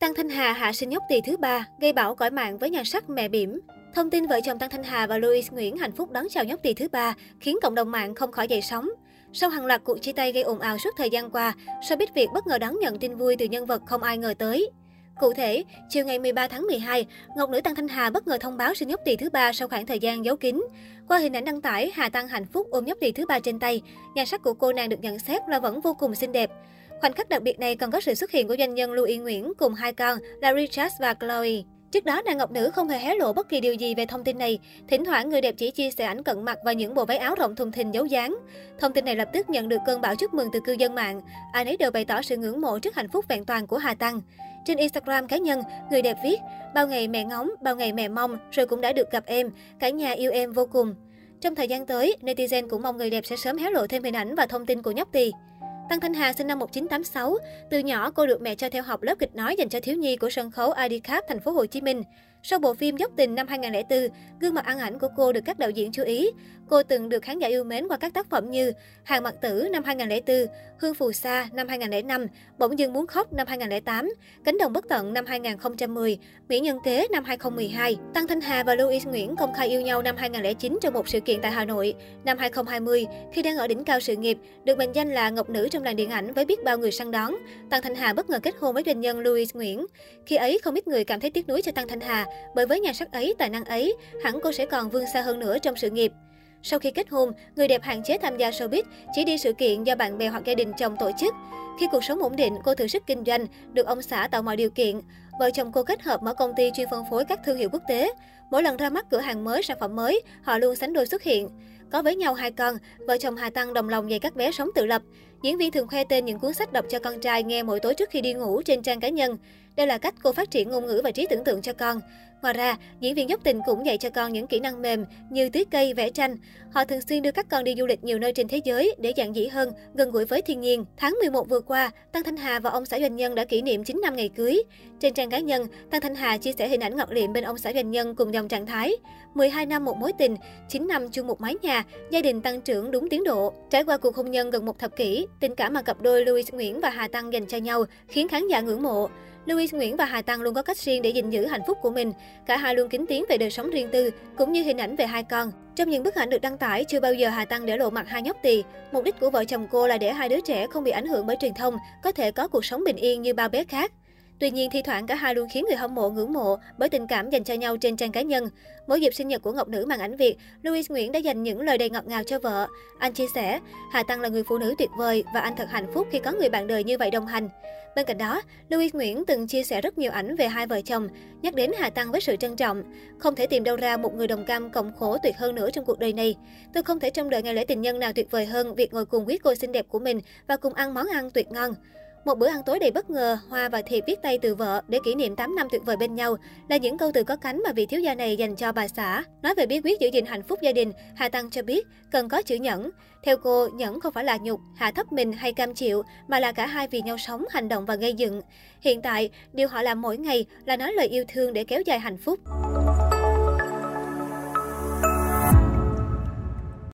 Tăng Thanh Hà hạ sinh nhóc tỳ thứ ba, gây bão cõi mạng với nhan sắc mẹ bỉm. Thông tin vợ chồng Tăng Thanh Hà và Louis Nguyễn hạnh phúc đón chào nhóc tỳ thứ ba khiến cộng đồng mạng không khỏi dậy sóng. Sau hàng loạt cuộc chia tay gây ồn ào suốt thời gian qua, showbiz Việt bất ngờ đón nhận tin vui từ nhân vật không ai ngờ tới. Cụ thể, chiều ngày 13 tháng 12, Ngọc nữ Tăng Thanh Hà bất ngờ thông báo sinh nhóc tỳ thứ ba sau khoảng thời gian giấu kín. Qua hình ảnh đăng tải, Hà Tăng hạnh phúc ôm nhóc tỳ thứ ba trên tay, nhan sắc của cô nàng được nhận xét là vẫn vô cùng xinh đẹp. Khoảnh khắc đặc biệt này còn có sự xuất hiện của doanh nhân Louis Nguyễn cùng hai con là Richard và Chloe. Trước đó, nàng ngọc nữ không hề hé lộ bất kỳ điều gì về thông tin này. Thỉnh thoảng, người đẹp chỉ chia sẻ ảnh cận mặt và những bộ váy áo rộng thùng thình giấu dáng. Thông tin này lập tức nhận được cơn bão chúc mừng từ cư dân mạng. Ai nấy đều bày tỏ sự ngưỡng mộ trước hạnh phúc vẹn toàn của Hà Tăng. Trên Instagram cá nhân, người đẹp viết, bao ngày mẹ ngóng, bao ngày mẹ mong, rồi cũng đã được gặp em, cả nhà yêu em vô cùng. Trong thời gian tới, netizen cũng mong người đẹp sẽ sớm hé lộ thêm hình ảnh và thông tin của nhóc tỳ. Tăng Thanh Hà sinh năm 1986, từ nhỏ cô được mẹ cho theo học lớp kịch nói dành cho thiếu nhi của sân khấu IDCAP thành phố Hồ Chí Minh. Sau bộ phim Dốc tình năm 2004, gương mặt ăn ảnh của cô được các đạo diễn chú ý. Cô từng được khán giả yêu mến qua các tác phẩm như Hàng mặt tử năm 2004, Hương phù sa năm 2005, Bỗng dưng muốn khóc năm 2008, Cánh đồng bất tận năm 2010, Mỹ nhân kế năm 2012. Tăng Thanh Hà và Louis Nguyễn công khai yêu nhau năm 2009 trong một sự kiện tại Hà Nội. Năm 2020, khi đang ở đỉnh cao sự nghiệp, được mệnh danh là ngọc nữ trong làng điện ảnh với biết bao người săn đón, Tăng Thanh Hà bất ngờ kết hôn với doanh nhân Louis Nguyễn. Khi ấy, không ít người cảm thấy tiếc nuối cho Tăng Thanh Hà, bởi với nhan sắc ấy, tài năng ấy, hẳn cô sẽ còn vươn xa hơn nữa trong sự nghiệp. Sau khi kết hôn, người đẹp hạn chế tham gia showbiz, chỉ đi sự kiện do bạn bè hoặc gia đình chồng tổ chức. Khi cuộc sống ổn định, cô thử sức kinh doanh, được ông xã tạo mọi điều kiện. Vợ chồng cô kết hợp mở công ty chuyên phân phối các thương hiệu quốc tế. Mỗi lần ra mắt cửa hàng mới, sản phẩm mới, họ luôn sánh đôi xuất hiện. Có với nhau hai con, vợ chồng Hà Tăng đồng lòng dạy các bé sống tự lập. Diễn viên thường khoe tên những cuốn sách đọc cho con trai nghe mỗi tối trước khi đi ngủ trên trang cá nhân. Đây là cách cô phát triển ngôn ngữ và trí tưởng tượng cho con. Ngoài ra, diễn viên dốc tình cũng dạy cho con những kỹ năng mềm như tưới cây, vẽ tranh. Họ thường xuyên đưa các con đi du lịch nhiều nơi trên thế giới để giản dĩ hơn, gần gũi với thiên nhiên. Tháng 11 vừa qua, Tăng Thanh Hà và ông xã doanh nhân đã kỷ niệm 9 năm ngày cưới. Trên trang cá nhân, Tăng Thanh Hà chia sẻ hình ảnh ngọt liệm bên ông xã doanh nhân cùng dòng trạng thái. 12 năm một mối tình, 9 năm chung một mái nhà, gia đình tăng trưởng đúng tiến độ. Trải qua cuộc hôn nhân gần một thập kỷ, tình cảm mà cặp đôi Louis Nguyễn và Hà Tăng dành cho nhau khiến khán giả ngưỡng mộ. Louis Nguyễn và Hà Tăng luôn có cách riêng để gìn giữ hạnh phúc của mình. Cả hai luôn kín tiếng về đời sống riêng tư, cũng như hình ảnh về hai con. Trong những bức ảnh được đăng tải, chưa bao giờ Hà Tăng để lộ mặt hai nhóc tỳ. Mục đích của vợ chồng cô là để hai đứa trẻ không bị ảnh hưởng bởi truyền thông, có thể có cuộc sống bình yên như bao bé khác. Tuy nhiên, thi thoảng cả hai luôn khiến người hâm mộ ngưỡng mộ bởi tình cảm dành cho nhau trên trang cá nhân. Mỗi dịp sinh nhật của Ngọc Nữ màn ảnh Việt, Louis Nguyễn đã dành những lời đầy ngọt ngào cho vợ. Anh chia sẻ, Hà Tăng là người phụ nữ tuyệt vời và anh thật hạnh phúc khi có người bạn đời như vậy đồng hành. Bên cạnh đó, Louis Nguyễn từng chia sẻ rất nhiều ảnh về hai vợ chồng, nhắc đến Hà Tăng với sự trân trọng. Không thể tìm đâu ra một người đồng cam cộng khổ tuyệt hơn nữa trong cuộc đời này. Tôi không thể trông đợi ngày lễ tình nhân nào tuyệt vời hơn việc ngồi cùng quý cô xinh đẹp của mình và cùng ăn món ăn tuyệt ngon. Một bữa ăn tối đầy bất ngờ, Hoa và Thiệp viết tay từ vợ để kỷ niệm 8 năm tuyệt vời bên nhau là những câu từ có cánh mà vị thiếu gia này dành cho bà xã. Nói về bí quyết giữ gìn hạnh phúc gia đình, Hà Tăng cho biết cần có chữ nhẫn. Theo cô, nhẫn không phải là nhục, hạ thấp mình hay cam chịu, mà là cả hai vì nhau sống, hành động và gây dựng. Hiện tại, điều họ làm mỗi ngày là nói lời yêu thương để kéo dài hạnh phúc.